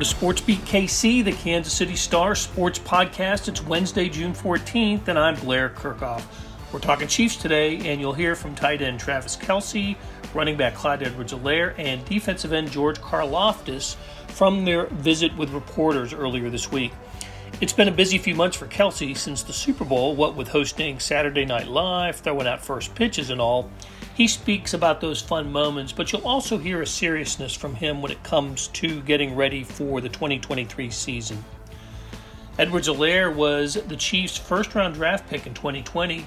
Welcome to SportsBeat KC, the Kansas City Star Sports Podcast. It's Wednesday, June 14th, and I'm Blair Kerkhoff. We're talking Chiefs today, and you'll hear from tight end Travis Kelce, running back Clyde Edwards-Helaire, and defensive end George Karlaftis from their visit with reporters earlier this week. It's been a busy few months for Kelce since the Super Bowl, what with hosting Saturday Night Live, throwing out first pitches, and all. He speaks about those fun moments, but you'll also hear a seriousness from him when it comes to getting ready for the 2023 season. Edwards-Helaire was the Chiefs' first round draft pick in 2020,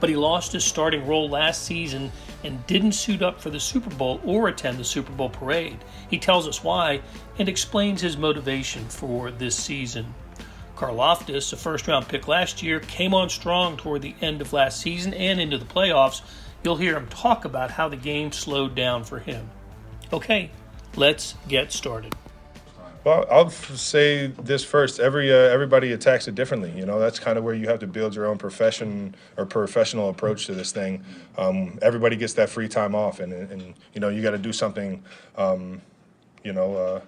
but he lost his starting role last season and didn't suit up for the Super Bowl or attend the Super Bowl parade. He tells us why and explains his motivation for this season. Karlaftis, a first round pick last year, came on strong toward the end of last season and into the playoffs, You'll hear him talk about how the game slowed down for him. Okay, let's get started. Well, I'll say this first. Every uh, everybody attacks it differently. You know, that's kind of where you have to build your own profession or professional approach to this thing. Um, everybody gets that free time off, and and you know you got to do something. Um, you know, uh,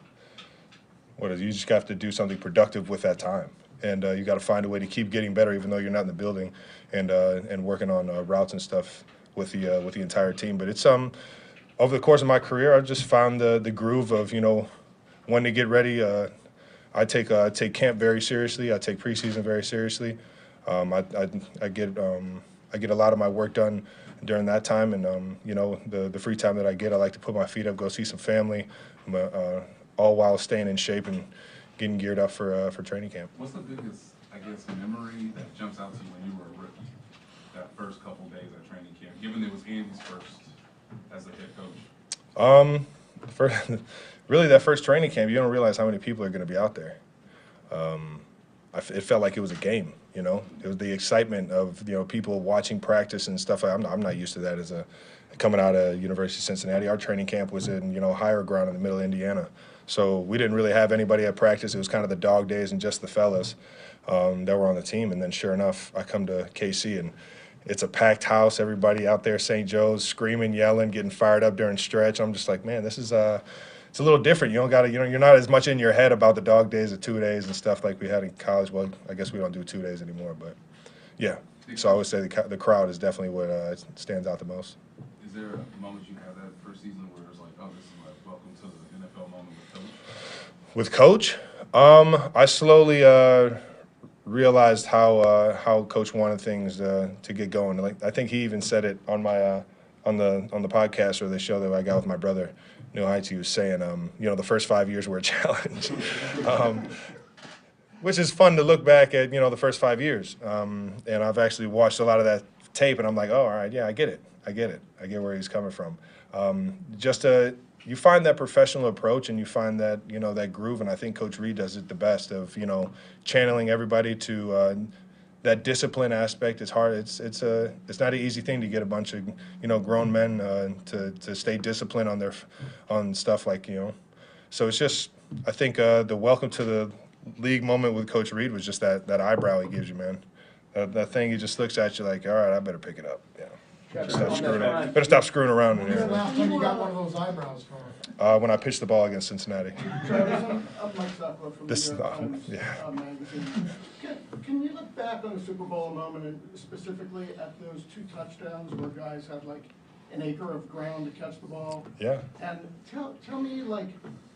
what is you just have to do something productive with that time, and uh, you got to find a way to keep getting better, even though you're not in the building, and uh, and working on uh, routes and stuff with the uh, with the entire team. But it's um over the course of my career, I've just found the the groove of you know when to get ready. Uh, I take uh, I take camp very seriously. I take preseason very seriously. Um, I, I, I get um, I get a lot of my work done during that time, and um, you know the the free time that I get, I like to put my feet up, go see some family, uh, all while staying in shape and getting geared up for uh, for training camp. What's the biggest, I guess, memory that jumps out to you when you were a rookie? That first couple days at training given it was Andy's first as a head coach. Um, first, really, that first training camp, you don't realize how many people are going to be out there. Um, it felt like it was a game. You know, it was the excitement of you know people watching practice and stuff. I'm, not, I'm not used to that as a coming out of University of Cincinnati. Our training camp was in you know higher ground in the middle of Indiana, so we didn't really have anybody at practice. It was kind of the dog days and just the fellas um, that were on the team. And then sure enough, I come to KC and it's a packed house. Everybody out there, St. Joe's, screaming, yelling, getting fired up during stretch. I'm just like, man, this is uh, it's a little different. You don't got to, you know, you're not as much in your head about the dog days of two days and stuff like we had in college. Well, I guess we don't do two days anymore, but yeah. So I would say the, the crowd is definitely what uh, stands out the most. Is there a moment you had that first season where it's like, oh, this is like welcome to the NFL moment with coach? With coach, um, I slowly. Uh, realized how uh, how coach wanted things uh, to get going. Like I think he even said it on my uh, on the on the podcast or the show that I got with my brother, New Heights. He was saying, um, you know, the first five years were a challenge, um, which is fun to look back at. You know, the first five years, um, and I've actually watched a lot of that tape, and I'm like, oh, all right, yeah, I get it, I get it, I get where he's coming from. Um, just a you find that professional approach and you find that you know that groove and i think coach Reid does it the best of you know channeling everybody to uh, that discipline aspect. It's hard it's it's a it's not an easy thing to get a bunch of you know grown men uh, to to stay disciplined on their on stuff like you know. So it's just i think uh, the welcome to the league moment with coach Reid was just that that eyebrow he gives you man. That, that thing he just looks at you like all right i better pick it up. Yeah stop screwing, better stop screwing around in When was the here. last time you got one of those eyebrows from? Uh, when I pitched the ball against Cincinnati. Travis, I'm I'm Mike Sutcliffe from the This- New York uh, Times yeah. uh, magazine. Can, can you look back on the Super Bowl a moment and specifically at those two touchdowns where guys had like an acre of ground to catch the ball? Yeah. And tell, tell me like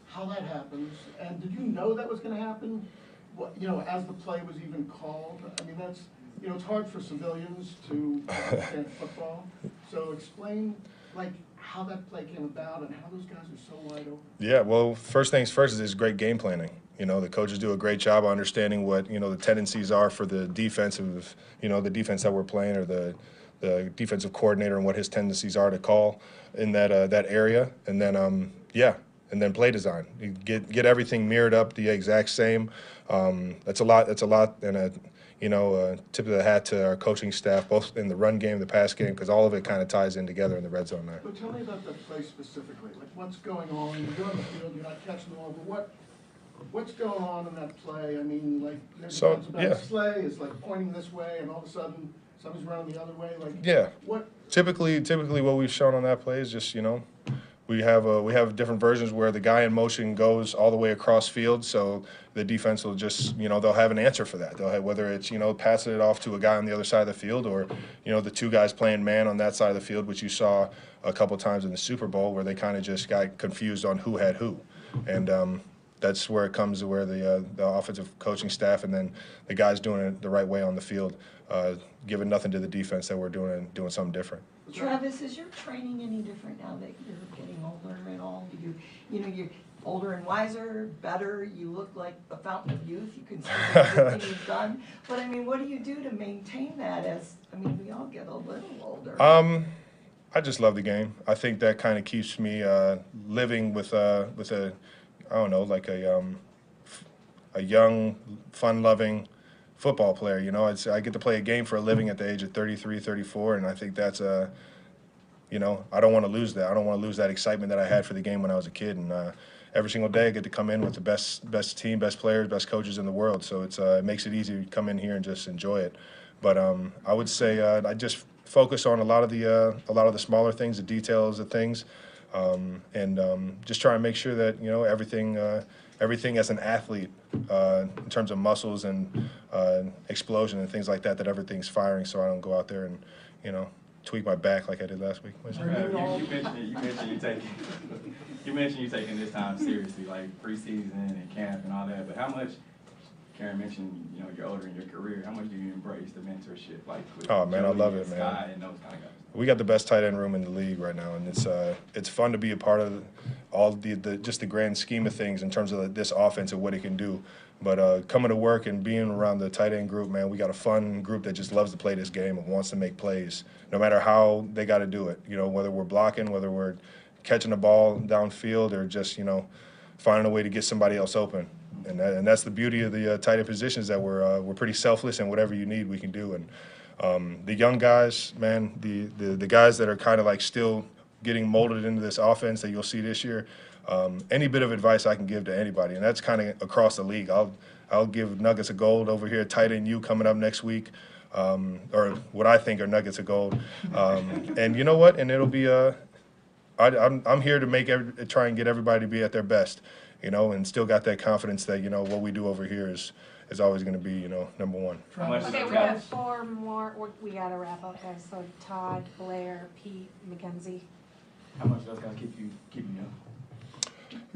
how that happens, and did you know that was gonna happen? What, you know, as the play was even called? I mean, that's, you know, it's hard for civilians to understand football. So explain like how that play came about and how those guys are so wide open. Yeah, well, first things first is it's great game planning. You know, the coaches do a great job of understanding what you know the tendencies are for the defensive, you know, the defense that we're playing or the the defensive coordinator and what his tendencies are to call in that uh, that area, and then um, yeah, and then play design. You get get everything mirrored up the exact same. Um, that's a lot. That's a lot, and a you know uh, tip of the hat to our coaching staff, both in the run game, the pass game, because all of it kind of ties in together in the red zone there. But tell me about that play specifically, like what's going on, you're on the field, you're not catching the ball, but what, what's going on in that play? I mean, like, there's So, about yeah. sleigh, it's like pointing this way, and all of a sudden, somebody's running the other way, like. Yeah. What, Typically, typically what we've shown on that play is just you know, we have uh, we have different versions where the guy in motion goes all the way across field, so the defense will just you know they'll have an answer for that. They'll have whether it's you know passing it off to a guy on the other side of the field or you know the two guys playing man on that side of the field, which you saw a couple times in the Super Bowl where they kind of just got confused on who had who, and. Um, that's where it comes to where the uh, the offensive coaching staff and then the guys doing it the right way on the field, uh, giving nothing to the defense that we're doing doing something different. Travis, is your training any different now that you're getting older at all? Do you, you know, you're older and wiser, better, you look like a fountain of youth, you can see everything you've done. But I mean, what do you do to maintain that as, I mean, we all get a little older. Um, I just love the game. I think that kind of keeps me uh, living with uh, with a I don't know like a um, f- a young, fun-loving football player. You know, it's, I get to play a game for a living at the age of 33, 34, and I think that's a you know, I don't want to lose that. I don't want to lose that excitement that I had for the game when I was a kid. And uh, every single day, I get to come in with the best, best team, best players, best coaches in the world. So it's uh, it makes it easy to come in here and just enjoy it. But um, I would say uh, I just focus on a lot of the uh, a lot of the smaller things, the details of things, um, and um, just try and make sure that you know everything. Everything as an athlete, uh, in terms of muscles and uh, explosion and things like that, that everything's firing, so I don't go out there and, you know, tweak my back like I did last week. You, you mentioned you mentioned taking you mentioned you taking this time seriously, like preseason and camp and all that. But how much? Karen mentioned you know you're older in your career. How much do you embrace the mentorship? Like with Oh, man, I love it, man. Sky and those kind of guys. we got the best tight end room in the league right now, and it's uh, it's fun to be a part of all the, the just the grand scheme of things in terms of this offense and what it can do. But uh, coming to work and being around the tight end group, man, we got a fun group that just loves to play this game and wants to make plays, no matter how they got to do it. You know, whether we're blocking, whether we're catching the ball downfield, or just you know finding a way to get somebody else open. And, that, and that's the beauty of the uh, tight end positions that we're uh, we're pretty selfless and whatever you need we can do. And um, the young guys, man, the, the the guys that are kind of like still getting molded into this offense that you'll see this year. Um, any bit of advice I can give to anybody, and that's kind of across the league. I'll I'll give nuggets of gold over here. Tight end you coming up next week. Um, or what I think are nuggets of gold, um, and you know what? And it'll be uh, I, I'm I'm here to make every, try and get everybody to be at their best, you know, and still got that confidence that you know what we do over here is is always going to be you know number one. How much? Okay, we have four more, we- we gotta wrap up, guys, so Todd, Blair, Pete, Mackenzie. How much that's gonna keep you keep you young?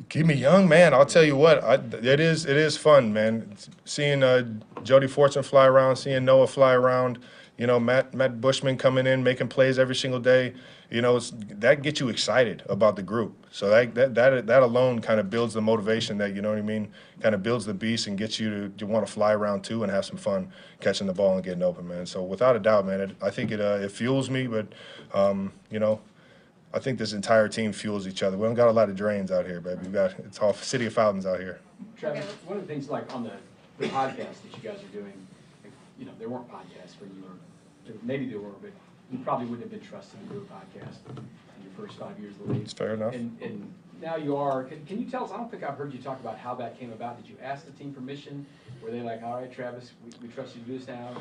Keep me young, man. I'll tell you what. I, it is it is fun, man. Seeing uh, Jody Fortson fly around, seeing Noah fly around. You know, Matt Matt Bushman coming in, making plays every single day. You know, that gets you excited about the group. So that that that, that alone kind of builds the motivation that you know what I mean. Kind of builds the beast and gets you to, to want to fly around too and have some fun catching the ball and getting open, man. So without a doubt, man, it, I think it uh, it fuels me. But um, you know, I think this entire team fuels each other. We don't got a lot of drains out here, baby. We got it's all city of fountains out here. Travis, one of the things like on the, the podcast that you guys are doing, you know, there weren't podcasts when you were, maybe there were, but you probably wouldn't have been trusted to do a podcast in your first five years of the league. It's fair enough. And, and now you are, can, can you tell us, I don't think I've heard you talk about how that came about. Did you ask the team permission? Were they like, all right, Travis, we, we trust you to do this now?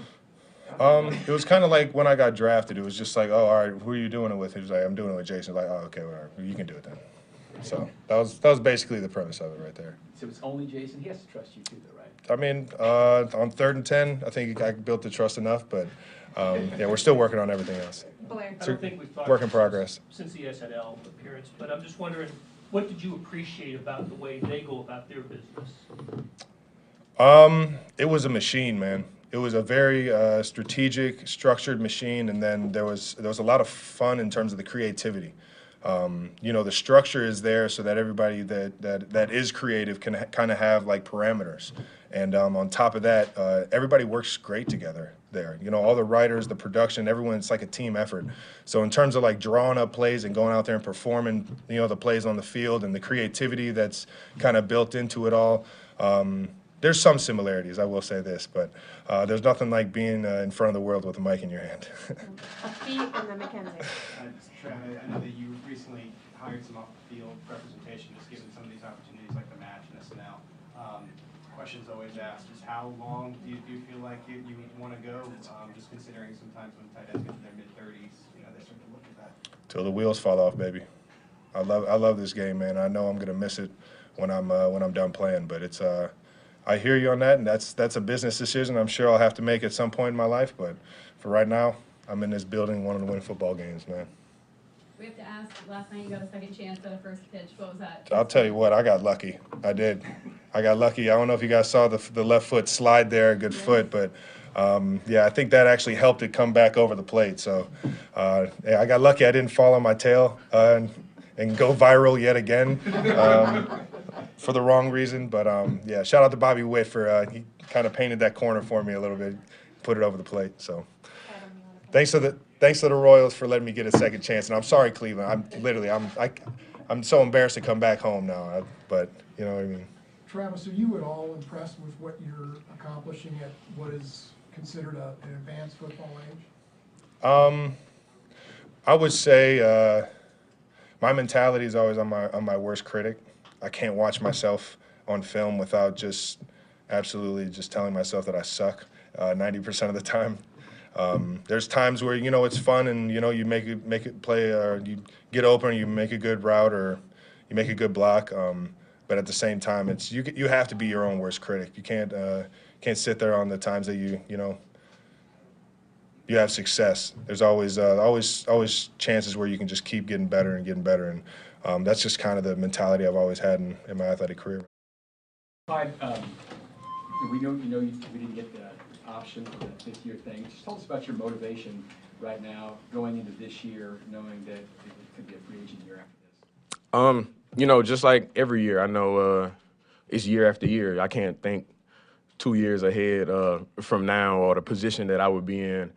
Um, it was kind of like when I got drafted. It was just like, oh, all right, who are you doing it with? He was like, I'm doing it with Jason. Like, oh, okay, whatever. You can do it then. So that was that was basically the premise of it right there. So it's only Jason, he has to trust you too, though, right? I mean, uh, on third and ten, I think I built the trust enough, but um, yeah, we're still working on everything else. Blair. I don't think we've talked Work in progress. this since the SNL appearance, but I'm just wondering, what did you appreciate about the way they go about their business? Um, it was a machine, man. It was a very uh, strategic, structured machine, and then there was there was a lot of fun in terms of the creativity. Um, you know the structure is there so that everybody that that that is creative can ha- kind of have like parameters. And um, on top of that uh, everybody works great together there. You know all the writers the production everyone it's like a team effort. So in terms of like drawing up plays and going out there and performing you know the plays on the field and the creativity that's kind of built into it all um, there's some similarities i will say this but uh, there's nothing like being uh, in front of the world with a mic in your hand Pete and then Mackenzie. Uh, Travis, I know that you recently hired some off-the-field representation, just given some of these opportunities like the match and SNL. Um, Questions always asked, is how long do you, do you feel like you, you want to go? Um, Just considering sometimes when tight ends get to their mid-thirties, you know, they start to look at that. till the wheels fall off, baby. I love I love this game, man. I know I'm gonna miss it when I'm uh, when I'm done playing, but it's uh, I hear you on that, and that's that's a business decision. I'm sure I'll have to make at some point in my life, but for right now, I'm in this building wanting to win football games, man. We have to ask, last night you got a second chance at a first pitch, what was that? I'll tell you what, I got lucky. I did. I got lucky. I don't know if you guys saw the the left foot slide there, a good foot, but. Um, yeah, I think that actually helped it come back over the plate. So, uh, yeah, I got lucky. I didn't fall on my tail uh, and, and go viral yet again um, for the wrong reason. But um, yeah, shout out to Bobby Witt for uh, he kind of painted that corner for me a little bit, put it over the plate. So, thanks to the thanks to the Royals for letting me get a second chance. And I'm sorry, Cleveland. I'm literally I'm I, I'm so embarrassed to come back home now. I, but you know what I mean. Travis, are you at all impressed with what you're accomplishing at what is considered a, an advanced football age? Um, I would say uh, my mentality is always on my on my worst critic. I can't watch myself on film without just absolutely just telling myself that I suck uh, ninety percent of the time. Um, there's times where you know it's fun and you know you make it make it play or you get open, you make a good route or you make a good block. Um, but at the same time, it's you you have to be your own worst critic. You can't uh, can't sit there on the times that you you know you have success. There's always uh, always always chances where you can just keep getting better and getting better, and um, that's just kind of the mentality I've always had in, in my athletic career. Clyde, um, we know, you know, you- we didn't get the option for that fifth year thing. Just tell us about your motivation right now, going into this year, knowing that it could be a free agent year after this. Um, you know, just like every year, I know uh, it's year after year. I can't think two years ahead uh, from now or the position that I would be in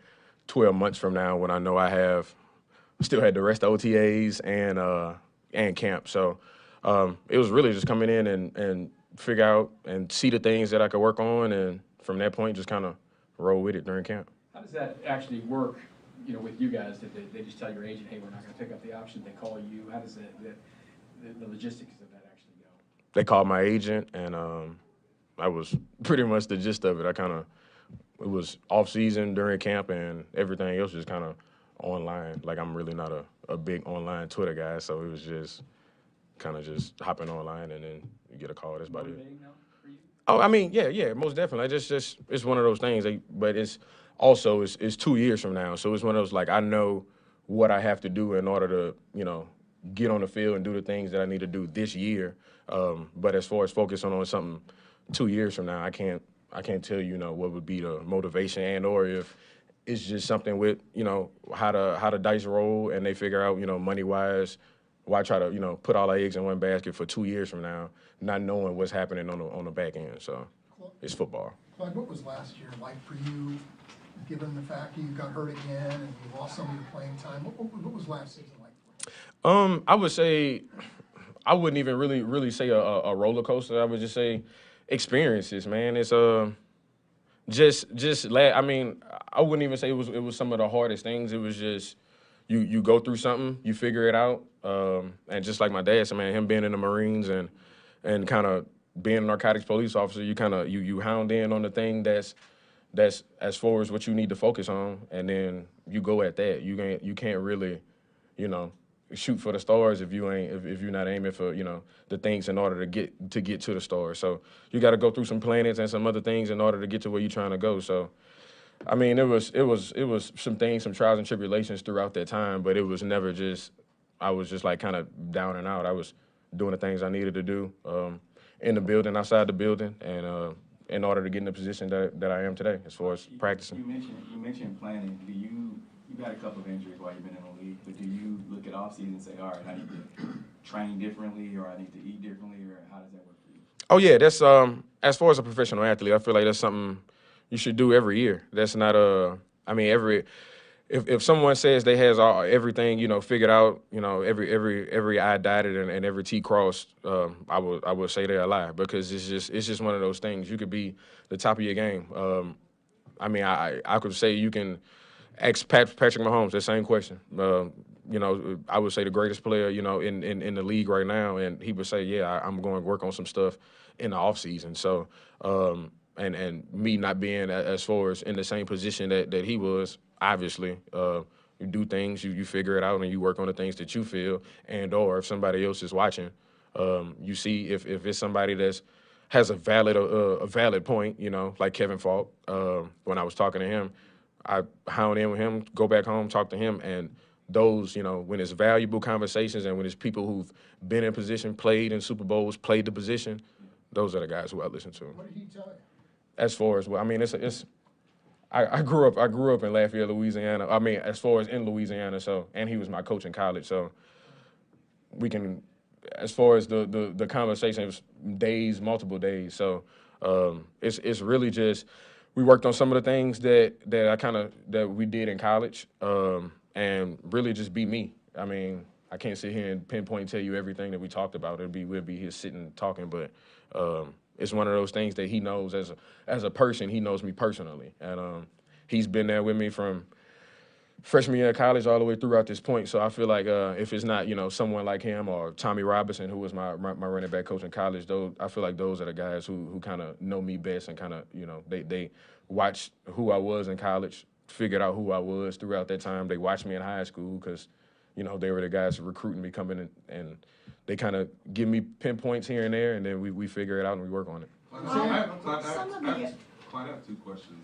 12 months from now when I know I have still had the rest of OTAs and uh, and camp. So um, it was really just coming in and, and figure out and see the things that I could work on, and from that point, just kind of roll with it during camp. How does that actually work, you know, with you guys? Did they, they just tell your agent, hey, we're not gonna pick up the option, they call you? How does that, the, the- the logistics of that actually go? they called my agent, and um, that was pretty much the gist of it. I kind of it was off season during camp, and everything else was kind of online. Like I'm really not a, a big online Twitter guy, so it was just kind of just hopping online, and then you get a call. That's about it. Motivating now for you? Oh, I mean, yeah, yeah, most definitely. I just, just it's one of those things. Like, but it's also it's it's two years from now, so it's one of those like I know what I have to do in order to you know get on the field and do the things that I need to do this year. Um, but as far as focusing on something two years from now, I can't I can't tell you, you know what would be the motivation and or if it's just something with you know how to how the dice roll and they figure out you know money wise why try to you know put all our eggs in one basket for two years from now not knowing what's happening on the on the back end so it's football Clyde, what was last year like for you, given the fact that you got hurt again and you lost some of your playing time? What, what, what was last season like for you? Um, I would say I wouldn't even really really say a, a a roller coaster. I would just say experiences, man. It's uh just just la- I mean, I wouldn't even say it was it was some of the hardest things. It was just you you go through something, you figure it out. Um, and just like my dad said, man, him being in the Marines and and kind of being a narcotics police officer, you kind of you you hound in on the thing that's that's as far as what you need to focus on, and then you go at that. You can't you can't really, you know, shoot for the stars if you ain't if, if you're not aiming for you know the things in order to get to get to the stars. So you got to go through some planets and some other things in order to get to where you're trying to go. So. I mean, it was it was it was some things, some trials and tribulations throughout that time, but it was never just. I was just like kind of down and out. I was doing the things I needed to do um, in the building, outside the building, and uh, in order to get in the position that that I am today, as far as practicing. You mentioned, you mentioned planning. Do you, you you've had a couple of injuries while you've been in the league, but do you look at off season and say, all right, I need to train differently, or I need to eat differently, or how does that work for you? Oh yeah, that's um as far as a professional athlete, I feel like that's something you should do every year. That's not a I mean every if if someone says they has all everything you know figured out, you know every every every I dotted and, and every T crossed, um, I would I would say they're a lie because it's just it's just one of those things. You could be the top of your game. Um, I mean, I I could say you can ask Pat, Patrick Mahomes the same question. Uh, you know, I would say the greatest player, you know, in, in, in the league right now, and he would say, "Yeah, I, am going to work on some stuff in the off season." So, um, and and me not being as far as in the same position that, that he was, obviously, uh, you do things, you you figure it out, and you work on the things that you feel, and or if somebody else is watching, um, you see if if it's somebody that's has a valid uh, a valid point, you know, like Kevin Faulk. Uh, when I was talking to him, I hound in with him, go back home, talk to him, and those, you know, when it's valuable conversations and when it's people who've been in position, played in Super Bowls, played the position, those are the guys who I listen to. What did he tell you? As far as well, I mean, it's it's. I, I grew up. I grew up in Lafayette, Louisiana. I mean, as far as in Louisiana, so and he was my coach in college, so we can. As far as the the, the conversation, it was days, multiple days. So um, it's it's really just we worked on some of the things that that I kind of that we did in college. Um, and really just be me. I mean, I can't sit here and pinpoint and tell you everything that we talked about. It'd be we'd be here sitting talking, but um, it's one of those things that he knows as a as a person. He knows me personally, and um, he's been there with me from freshman year of college all the way throughout this point. So I feel like uh, if it's not you know someone like him or Tommy Robinson, who was my my, my running back coach in college, those I feel like those are the guys who who kind of know me best and kind of you know they they watch who I was in college, figured out who I was throughout that time. They watched me in high school because, you know, they were the guys recruiting me coming in, and they kind of give me pinpoints here and there, and then we, we figure it out and we work on it. Clyde, I, have, I, have, I, have, I have two questions.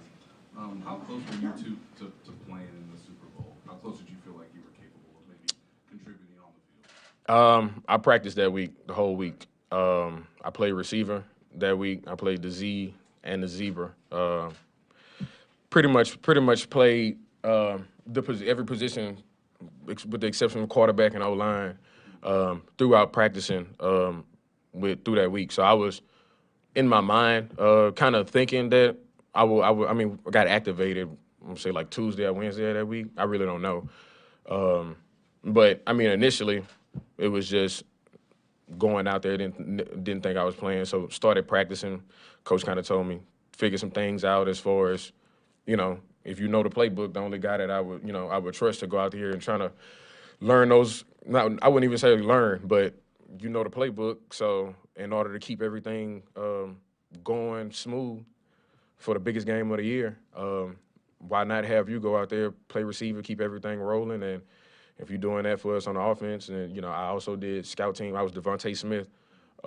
Um, how close were you two to, to playing in the Super Bowl? How close did you feel like you were capable of maybe contributing on the field? Um, I practiced that week, the whole week. Um, I played receiver that week. I played the Z and the zebra. Uh, pretty much pretty much played uh, the every position with the exception of quarterback and O line um, throughout practicing um, with through that week. So I was in my mind uh, kind of thinking that I will, I will. I mean, I got activated. I'm say like Tuesday or Wednesday of that week. I really don't know. Um, but I mean, initially, it was just going out there. Didn't didn't think I was playing. So started practicing. Coach kind of told me figure some things out as far as you know, if you know the playbook, the only guy that I would, you know, I would trust to go out here and trying to learn those. Not, I wouldn't even say learn, but you know the playbook. So in order to keep everything um, going smooth for the biggest game of the year, um, why not have you go out there, play receiver, keep everything rolling, and if you're doing that for us on the offense, and you know, I also did scout team. I was DeVonta Smith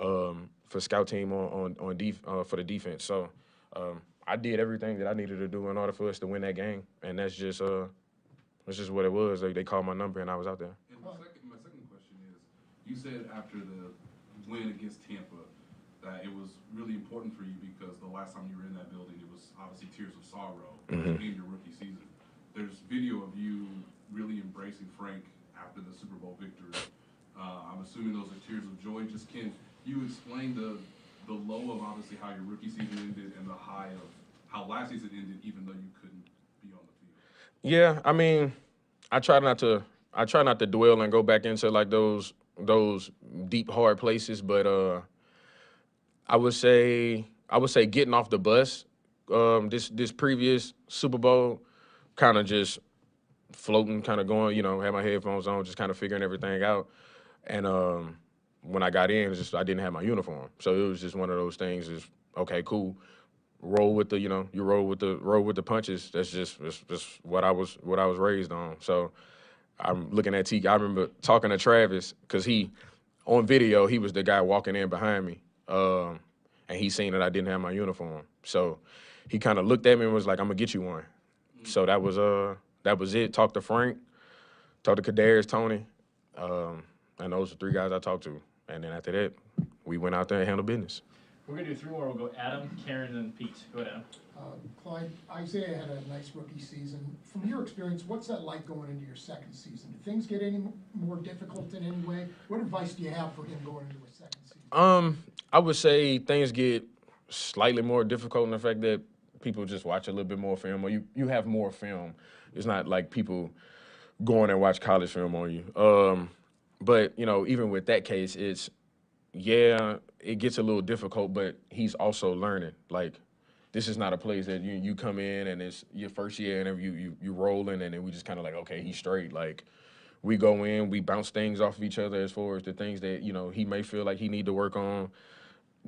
um, for scout team on on, on def, uh, for the defense. So um, I did everything that I needed to do in order for us to win that game, and that's just uh, that's just what it was. They, they called my number, and I was out there. And my second, my second question is, you said after the win against Tampa that it was really important for you because the last time you were in that building, it was obviously tears of sorrow mm-hmm. in your rookie season. There's video of you really embracing Frank after the Super Bowl victory. Uh, I'm assuming those are tears of joy. Just can you explain the the low of obviously how your rookie season ended and the high of how last season ended, even though you couldn't be on the field? Yeah, I mean, I try not to. I try not to dwell and go back into like those those deep hard places, but uh, I would say I would say getting off the bus. Um, this this previous Super Bowl, kind of just floating, kind of going. You know, had my headphones on, just kind of figuring everything out, and um, when I got in, just I didn't have my uniform, so it was just one of those things. Is okay, cool. Roll with the, you know, you roll with the roll with the punches. That's just that's just what I was what I was raised on. So I'm looking at T. I remember talking to Travis because he on video he was the guy walking in behind me, um, and he seen that I didn't have my uniform. So he kind of looked at me and was like, "I'm gonna get you one." Mm-hmm. So that was uh that was it. Talked to Frank, talked to Kadarius Toney, um, and those are three guys I talked to. And then after that, we went out there and handled business. We're gonna do three more. We'll go Adam, Karen, and Pete. Go ahead, Adam. Uh, Clyde, Isiah had a nice rookie season. From your experience, what's that like going into your second season? Do things get any more difficult in any way? What advice do you have for him going into his second season? Um, I would say things get slightly more difficult in the fact that people just watch a little bit more film, or you you have more film. It's not like people going and watch college film on you. Um, but you know, even with that case, it's yeah, it gets a little difficult, but he's also learning. Like this is not a place that you you come in and it's your first year and you you you rolling and then we just kind of like okay he's straight like we go in we bounce things off of each other as far as the things that you know he may feel like he need to work on.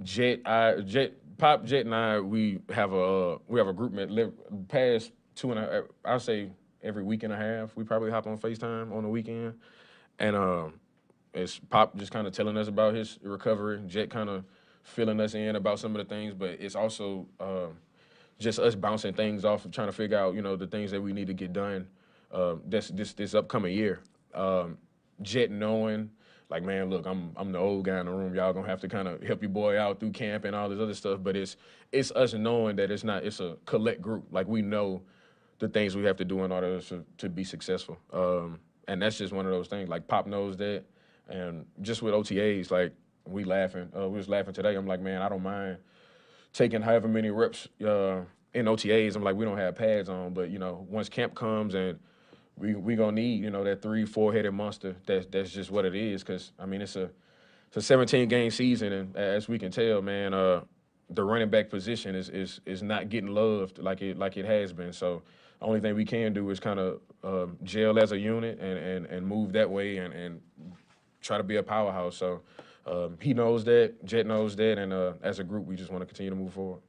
Jet, I Jet, Pop, Jet, and I we have a uh, we have a group met live past two and a I'll say every week and a half we probably hop on Facetime on the weekend and um it's Pop just kind of telling us about his recovery. Jet kind of filling us in about some of the things, but it's also uh, just us bouncing things off trying to figure out, you know, the things that we need to get done uh, this this this upcoming year. Um, Jet knowing, like, man, look, I'm I'm the old guy in the room. Y'all gonna have to kind of help your boy out through camp and all this other stuff. But it's it's us knowing that it's not it's a collect group. Like we know the things we have to do in order to, to be successful. Um, and that's just one of those things. Like Pop knows that. And just with OTAs, like we laughing. Uh, we was laughing today. I'm like, man, I don't mind taking however many reps uh, in OTAs. I'm like, we don't have pads on, but you know, once camp comes and we we gonna need you know that three four headed monster. That's that's just what it is. Cause I mean, it's a it's a 17 game season, and as we can tell, man, uh, the running back position is is is not getting loved like it like it has been. So. The only thing we can do is kind of um, gel as a unit and, and, and move that way and, and try to be a powerhouse. So um, he knows that, Jet knows that, and uh, as a group, we just want to continue to move forward.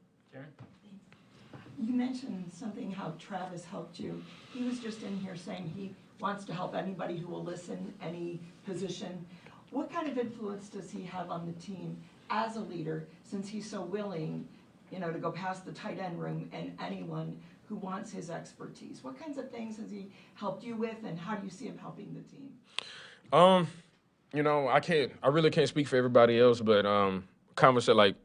You mentioned something how Travis helped you. He was just in here saying he wants to help anybody who will listen, any position. What kind of influence does he have on the team as a leader, since he's so willing, you know, to go past the tight end room and anyone who wants his expertise? What kinds of things has he helped you with, and how do you see him helping the team? Um, you know, I can't. I really can't speak for everybody else, but um, conversation like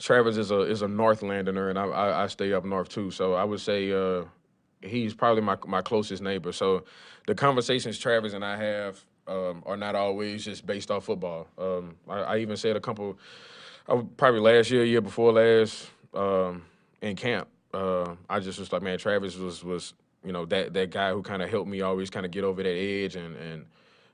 Travis is a is a North Londoner, and I, I I stay up north too. So I would say uh, he's probably my my closest neighbor. So the conversations Travis and I have um, are not always just based off football. Um, I, I even said a couple, uh, probably last year, year before last, um, in camp. Uh, I just was like, man, Travis was was you know that that guy who kind of helped me always kind of get over that edge and and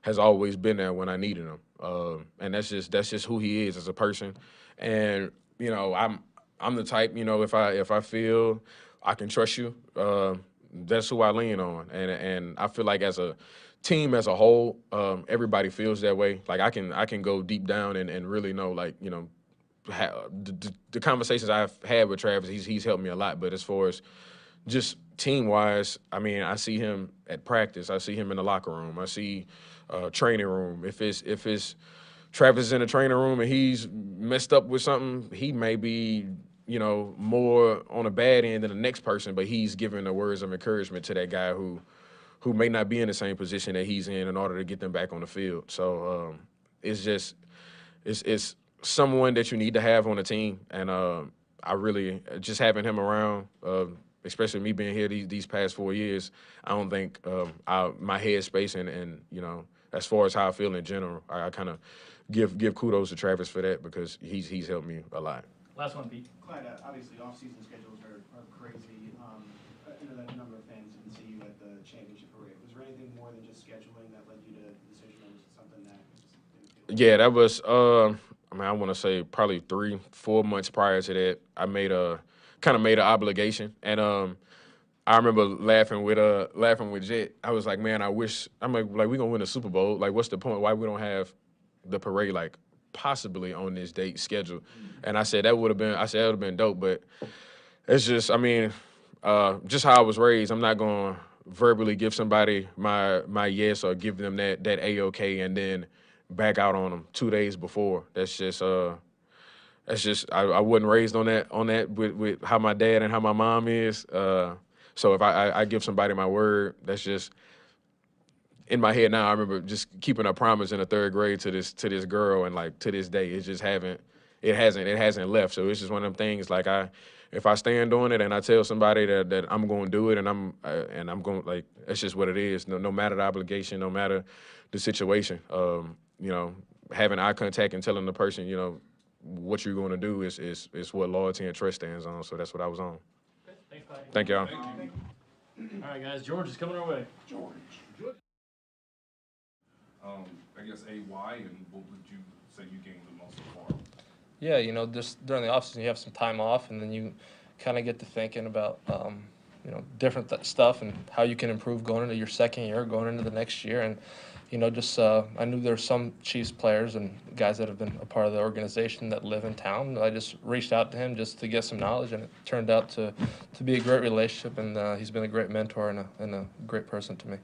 has always been there when I needed him. Uh, and that's just that's just who he is as a person. And you know, I'm I'm the type, you know, if I if I feel I can trust you, uh, that's who I lean on. And and I feel like as a team as a whole, um, everybody feels that way. Like I can I can go deep down and, and really know like you know ha- the, the conversations I've had with Travis, he's he's helped me a lot. But as far as just team wise, I mean, I see him at practice. I see him in the locker room. I see uh, training room. If it's if it's Travis is in the training room and he's messed up with something, he may be you know more on a bad end than the next person, but he's giving the words of encouragement to that guy who who may not be in the same position that he's in in order to get them back on the field. So um, it's just it's it's someone that you need to have on the team, and uh, I really just having him around. Uh, especially me being here these, these past four years, I don't think um, I, my headspace and, and you know as far as how I feel in general, I, I kind of give give kudos to Travis for that because he's he's helped me a lot. Last one, Pete. Clyde, uh, obviously off-season schedules are, are crazy. Um, you know, that number of fans didn't see you at the championship parade. Was there anything more than just scheduling that led you to the decision, or was it something that? Yeah, that was. Uh, I mean, I want to say probably three, four months prior to that. I made a kind of made an obligation, and um, I remember laughing with uh laughing with Jet. I was like, man, I wish I'm like like we gonna win the Super Bowl. Like, what's the point? Why we don't have the parade like possibly on this date schedule? And I said that would have been. I said that would have been dope, but it's just. I mean, uh, just how I was raised. I'm not gonna verbally give somebody my my yes or give them that that a okay and then back out on them two days before. That's just uh that's just I, I wasn't raised on that on that with, with how my dad and how my mom is. Uh, so if I, I, I give somebody my word, that's just in my head now. I remember just keeping a promise in the third grade to this to this girl, and like to this day, it just haven't it hasn't it hasn't left. So it's just one of them things. Like I, if I stand on it and I tell somebody that, that I'm going to do it and I'm uh, and I'm going like that's just what it is. No, no matter the obligation, no matter the situation. Um, you know, having eye contact and telling the person, you know, what you're going to do is is is what loyalty and trust stands on. So that's what I was on. Thanks, buddy. Thank y'all. All right, guys. George is coming our way. George. Um, I guess A, why, and what would you say you gained the most from? Yeah, you know, just during the offseason, you have some time off, and then you kind of get to thinking about, um, you know, different th- stuff and how you can improve going into your second year, going into the next year. And, you know, just uh, I knew there were some Chiefs players and guys that have been a part of the organization that live in town. I just reached out to him just to get some knowledge, and it turned out to, to be a great relationship. And uh, he's been a great mentor and a, and a great person to me.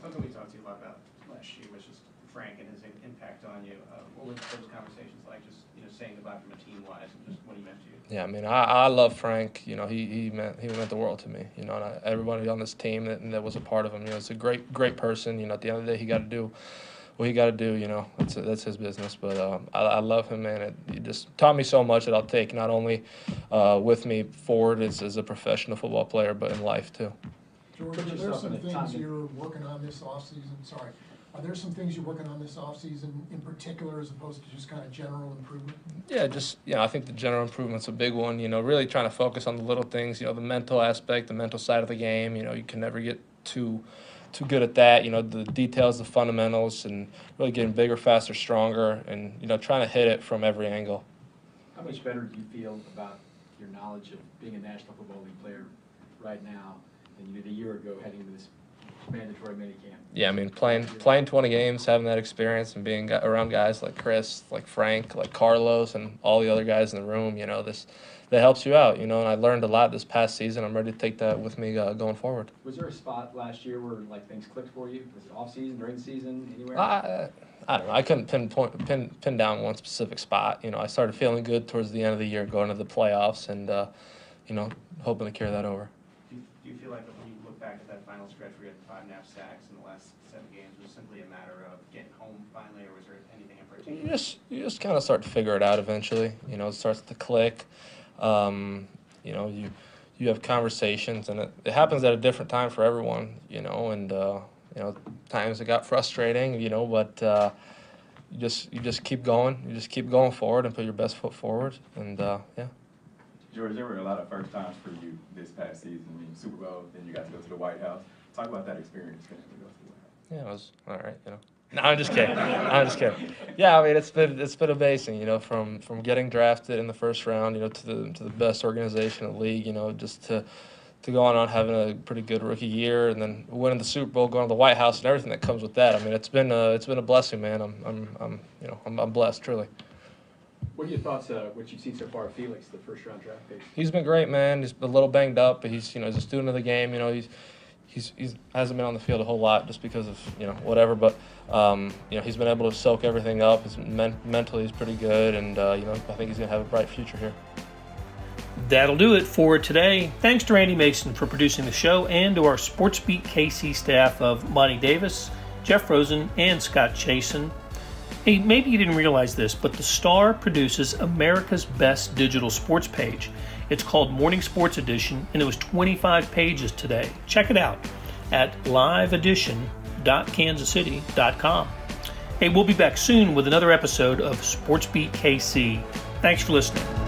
Something we talked to you a lot about last year was just Frank and his impact on you. Uh, What were those conversations like, just, you know, saying goodbye from a team-wise and just what he meant to you? Yeah, I mean, I, I love Frank. You know, he, he meant he meant the world to me. You know, and I, everybody on this team that that was a part of him. You know, it's a great great person. You know, at the end of the day, he got to do what he got to do. You know, that's that's his business. But um, I, I love him, man. It, he just taught me so much that I'll take not only uh, with me forward as, as a professional football player, but in life too. George, Put are there some things you're working on this offseason, sorry, are there some things you're working on this offseason in particular as opposed to just kind of general improvement? Yeah, just you know, I think the general improvement's a big one. You know, really trying to focus on the little things. You know, the mental aspect, the mental side of the game. You know, you can never get too too good at that. You know, the details, the fundamentals, and really getting bigger, faster, stronger, and you know, trying to hit it from every angle. How much better do you feel about your knowledge of being a National Football League player right now than you did a year ago heading into this mandatory minicamp? Yeah, I mean, playing playing 20 games, having that experience, and being around guys like Chris, like Frank, like Carlos, and all the other guys in the room, you know, this that helps you out, you know. And I learned a lot this past season. I'm ready to take that with me uh, going forward. Was there a spot last year where like things clicked for you? Was it off season, during the season, anywhere? I, I don't know. I couldn't pinpoint pin pin down one specific spot. You know, I started feeling good towards the end of the year, going to the playoffs, and uh, you know, hoping to carry that over. Do you, do you feel like when you look back at that final stretch you had five and a half sacks in the last seven games, was simply a matter of getting home finally, or was there anything in particular? You just you just kind of start to figure it out eventually. You know, it starts to click. Um, you know, you you have conversations, and it, it happens at a different time for everyone. You know, and uh, you know, times it got frustrating. You know, but uh, you just you just keep going. You just keep going forward and put your best foot forward. And uh, yeah. George, there were a lot of first times for you this past season. I mean, Super Bowl, then you got to go to the White House. Talk about that experience getting to go to the White House. Yeah, it was all right. You know. No, I'm just kidding. I'm just kidding. Yeah, I mean it's been it's been amazing. You know, from from getting drafted in the first round, you know, to the to the best organization in the league. You know, just to to go on on having a pretty good rookie year and then winning the Super Bowl, going to the White House, and everything that comes with that. I mean, it's been a, it's been a blessing, man. I'm I'm I'm you know I'm, I'm blessed truly. What are your thoughts, uh, what you've seen so far of Felix, the first round draft pick? He's been great, man. He's a little banged up, but he's you know he's a student of the game. You know he's he's he's hasn't been on the field a whole lot just because of you know whatever. But um, you know he's been able to soak everything up. His men- mentally he's pretty good, and uh, you know I think he's gonna have a bright future here. That'll do it for today. Thanks to Randy Mason for producing the show and to our SportsBeat KC staff of Monty Davis, Jeff Rosen, and Scott Chasen. Hey, maybe you didn't realize this, but the Star produces America's best digital sports page. It's called Morning Sports Edition, and it was 25 pages today. Check it out at liveedition.kansascity.com. Hey, we'll be back soon with another episode of SportsBeat KC. Thanks for listening.